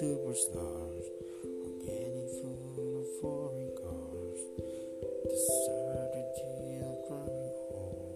superstars are getting full of foreign cars. The strategy of driving home.